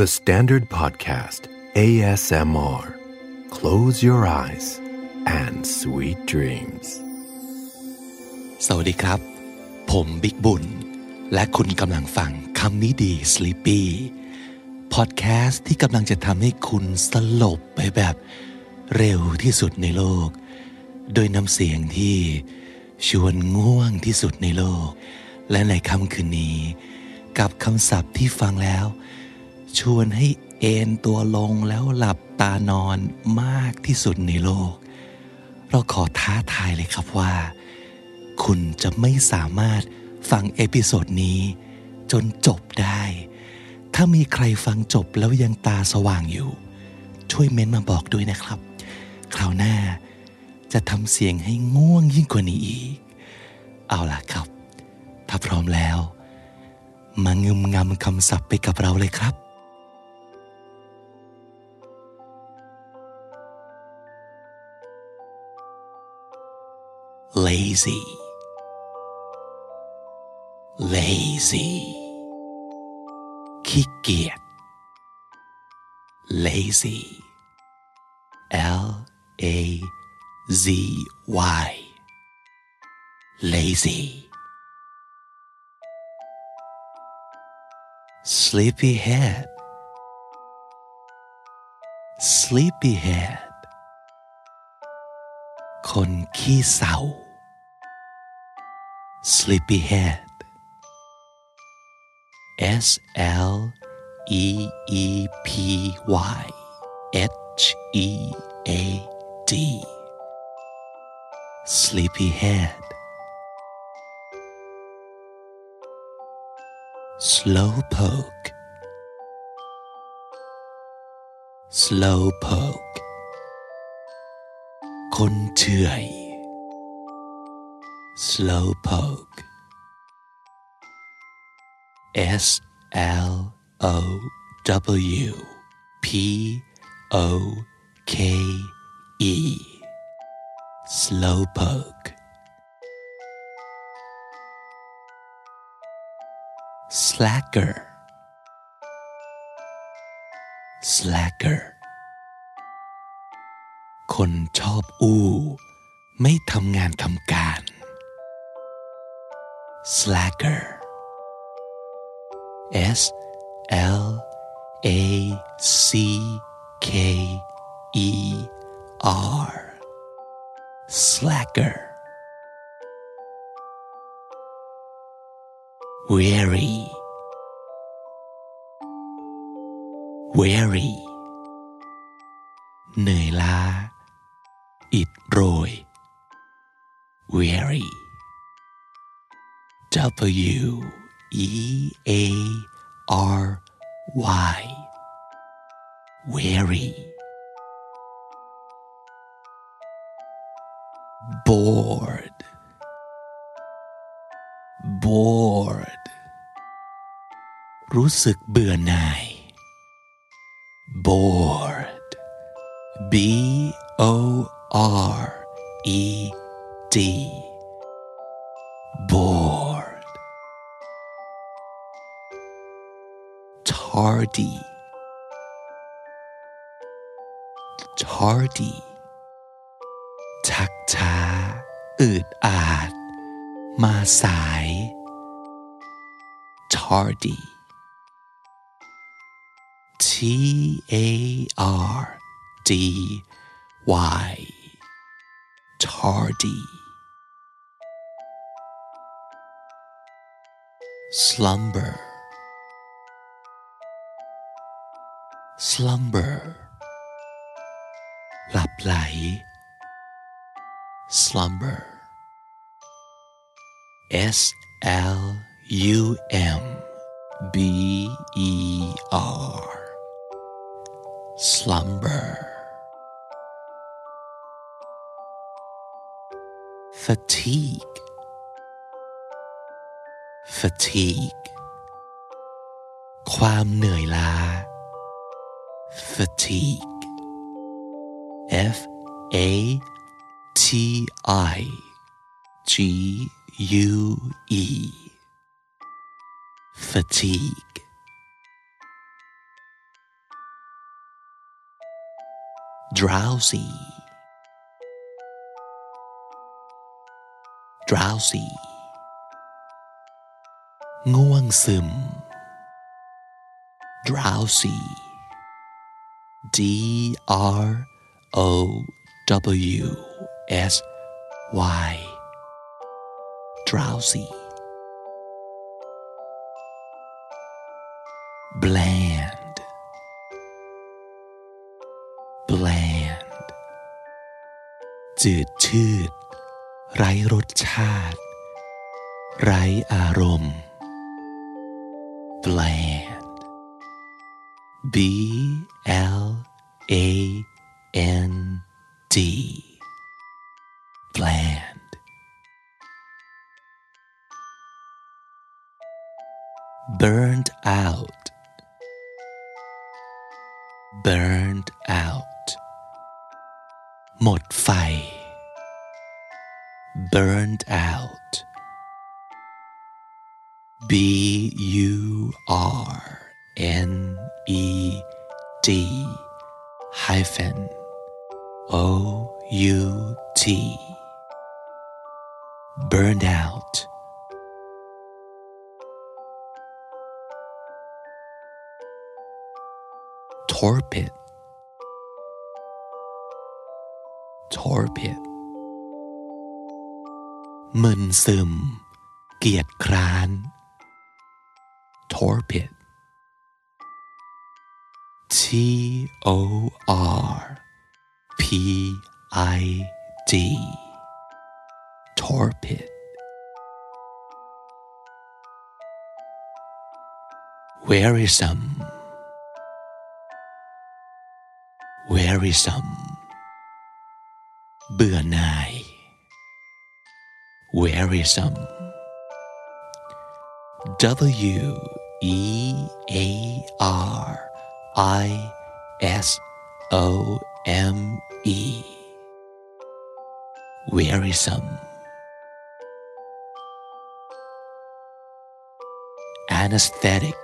The Standard Podcast ASMR Close your eyes and sweet dreams สวัสดีครับ ผมบิ๊กบุญ และคุณกำลังฟังคำนี้ดี Sleepy พอดแคสต์ที่กำลังจะทำให้คุณสลบไปแบบเร็วที่สุดในโลก โดยน้ำเสียงที่ชวนง่วงที่สุดในโลก และในค่ำคืนนี้ กับคำศัพท์ที่ฟังแล้ว ชวนให้เอนตัวลงแล้วหลับตานอนมากที่สุดในโลก เราขอท้าทายเลยครับว่า คุณจะไม่สามารถฟังเอพิโซดนี้ จนจบได้ ถ้ามีใครฟังจบแล้วยังตาสว่างอยู่ ช่วยเม้นมาบอกด้วยนะครับ คราวหน้าจะทำเสียงให้ง่วงยิ่งกว่านี้อีก เอาล่ะครับ ถ้าพร้อมแล้ว มางึมงำคำศัพท์ไปกับเราเลยครับ lazy lazy ขี้เกียจ lazy L A Z Y lazy sleepyhead sleepyhead คนขี้เศร้า sleepyhead S L E E P Y H E A D sleepyhead slowpoke slowpoke คนเฉื่อย slowpoke S L O W P O K E slowpoke slacker slacker คนชอบอู้ ไม่ทำงานทำการ slacker S L A C K E R slacker weary weary เหนื่อยล้า อิดโรย weary W E A R Y weary bored bored รู้สึกเบื่อหน่าย bored B O R E D tardy tardy ชักช้า อืดอาด มาสาย tardy T A R D Y tardy slumber Slumber หลับไหล slumber S L U M B E R slumber fatigue fatigue ความเหนื่อยล้า fatigue. F A T I G U E. Fatigue. Drowsy. Drowsy. ง่วงซึม drowsy D R O W S Y drowsy bland bland จืดชืด ไร้รสชาติ ไร้อารมณ์ bland B L a N D U T burned out torpid torpid มึนซึม เกียจคร้าน torpid T O R P I D torpid wearisome wearisome เบื่อหน่าย wearisome W E A R I S O M E wearisome anesthetic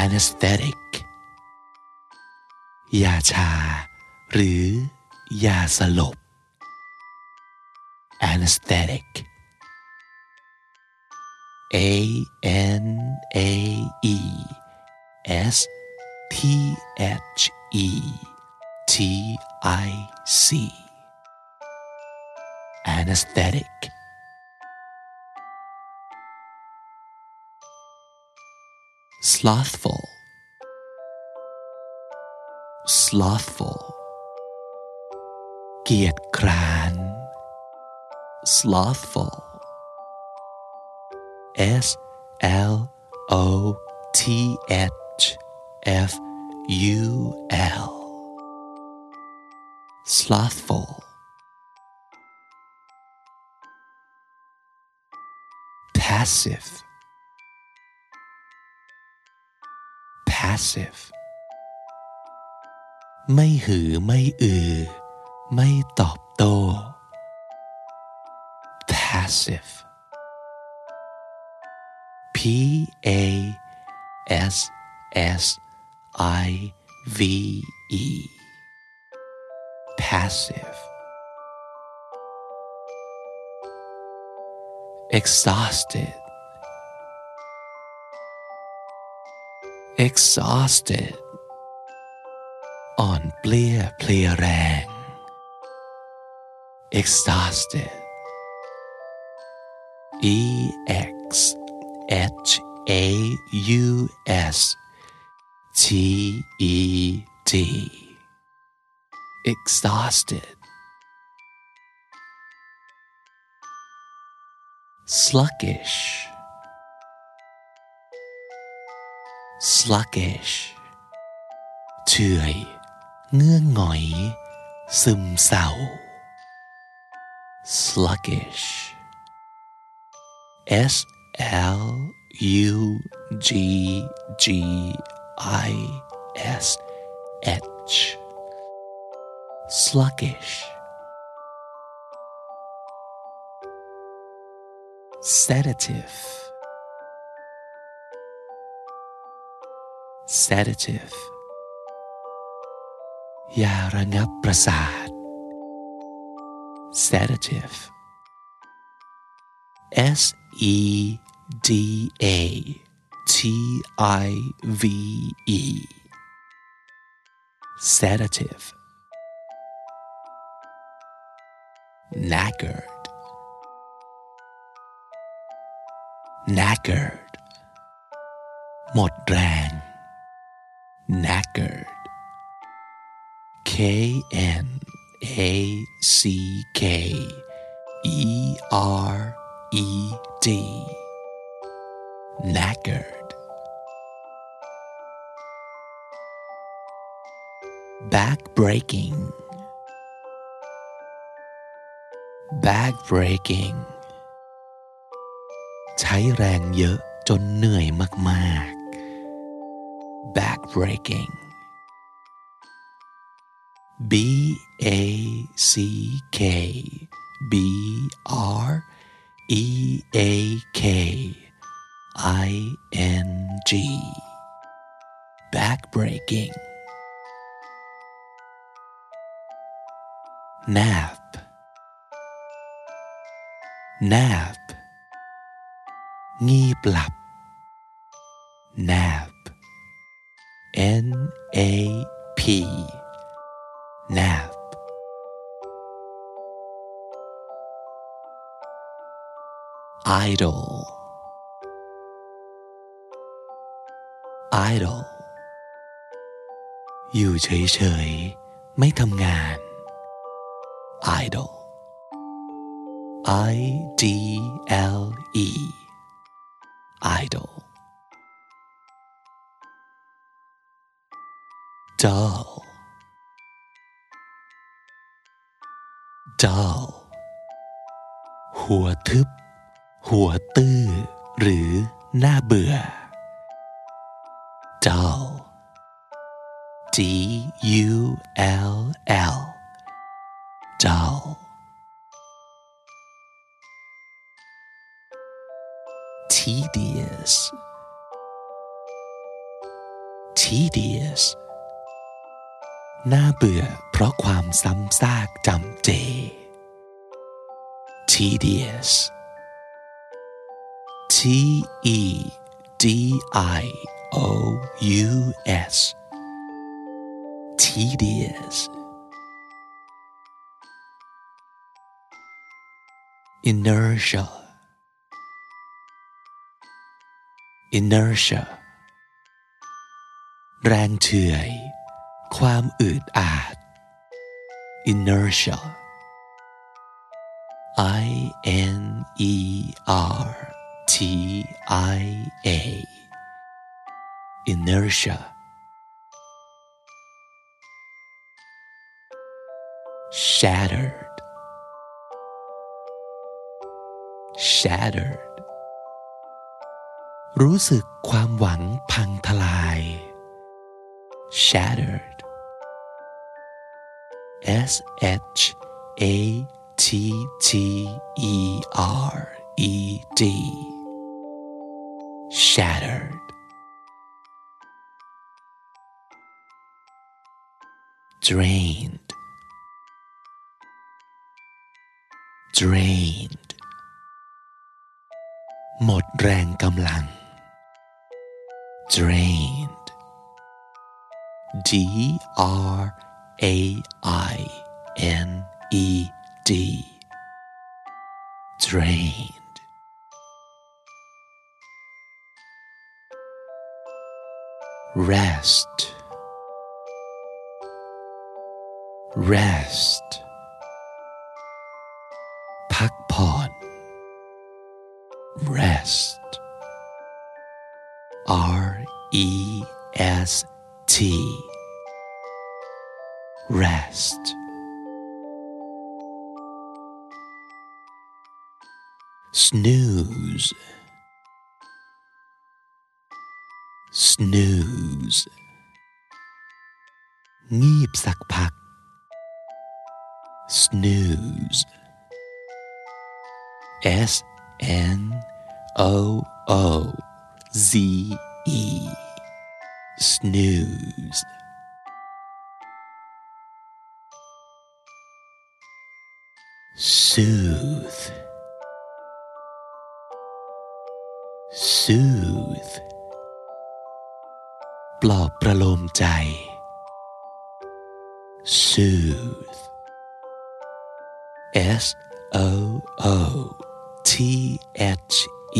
anesthetic ยาชา หรือยาสลบ anesthetic A N A E S T H E T I C anesthetic slothful slothful เกียจคร้าน slothful S L O T H F U L slothful passive passive ไม่หือไม่อือ ไม่ตอบโต้ passive P A S S I V E passive exhausted exhausted อ่อนเปลี้ยเพลียแรง exhausted E X H A U S T E D exhausted sluggish sluggish เฉื่อยเงื่องหงอย ซึมเศร้า sluggish S L U G G I S H sluggish sedative sedative ยาระงับประสาท sedative S E D A T I V E sedative knackered knackered หมดแรง knackered K N A C K E R E D knackered back breaking back breaking ใช้แรงเยอะจนเหนื่อยมากๆ back breaking B A C K B R E A K I N G back breaking nap Nap งีบหลับ nap N A P nap idle idle อยู่เฉยๆ ไม่ทำงาน idle I D L E idle dull dull หัวทึบ หัวตื้อ หรือหน่าเบื่อ dull D U L L dull tedious tedious น่าเบื่อเพราะความซ้ำซากจำเจ tedious T E D I O U S tedious inertia inertia แรงเฉื่อย ความอืดอาด inertia I N E R T I A inertia shattered shattered รู้สึกความหวังพังทลาย shattered S H A T T E R E D shattered drained drained หมดแรงกำลัง drained D R A I N E D drained rest rest พักผ่อน rest S T rest snooze snooze งีบสักพัก snooze S N O O Z E Snooze. Soothe. Soothe. ปลอบประโลมใจ Soothe. S O O T H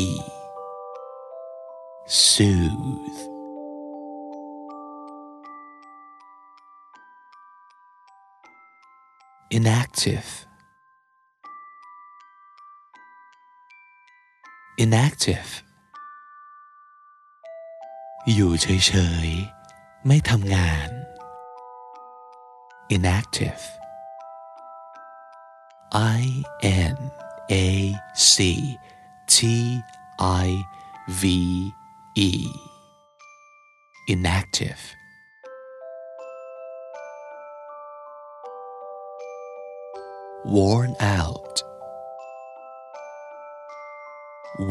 E. Soothe. inactive inactive อยู่เฉยๆ ไม่ทำงาน inactive I N A C T I V E inactive worn out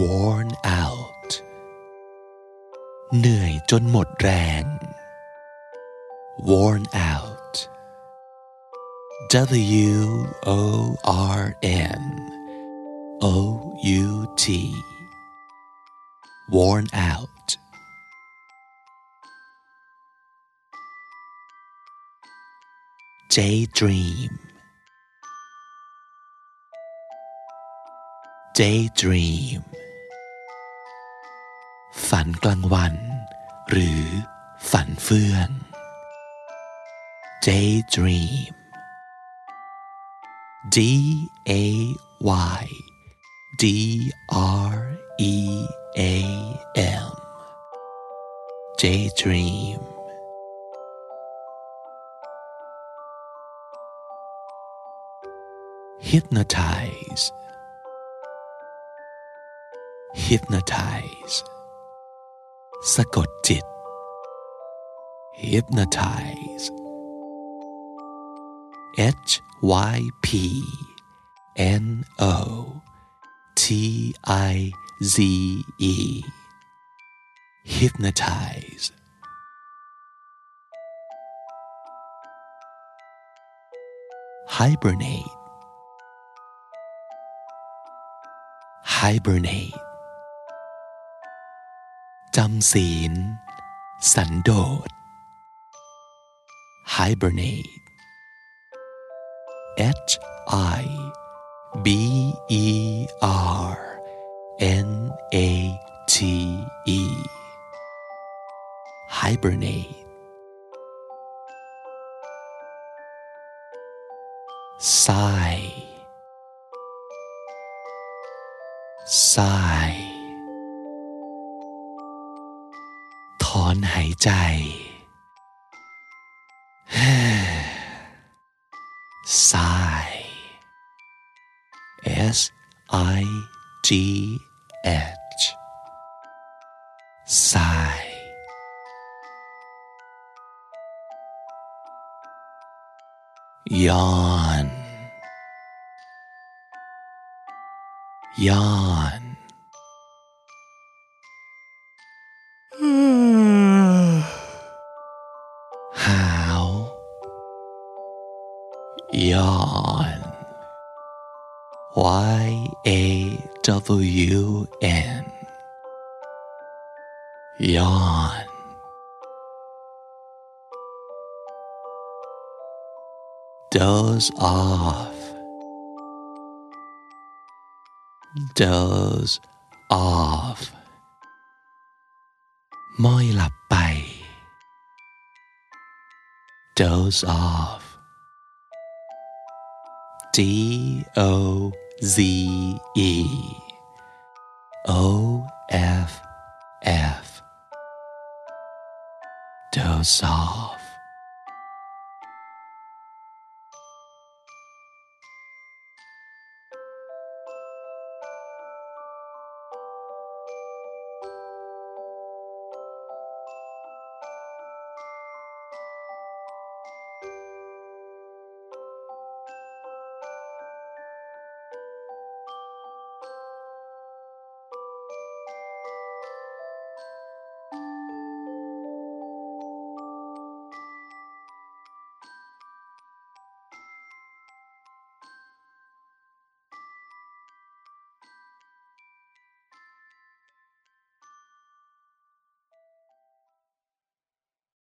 worn out เหนื่อยจนหมดแรง worn out W O R N O U T worn out daydream Daydream ฝันกลางวัน หรือฝันเฟื่อง daydream D A Y D R E A M daydream hypnotize hypnotize สะกดจิต hypnotize H Y P N O T I Z E hypnotize hibernate hibernate จำศีล สันโดษ hibernate H I B E R N A T E hibernate sigh sigh อนหายใจ sigh S I G H sigh yawn yawn a w n yawn doze off doze off ม้อยหลับไป doze off D O Z E O F F. Doze off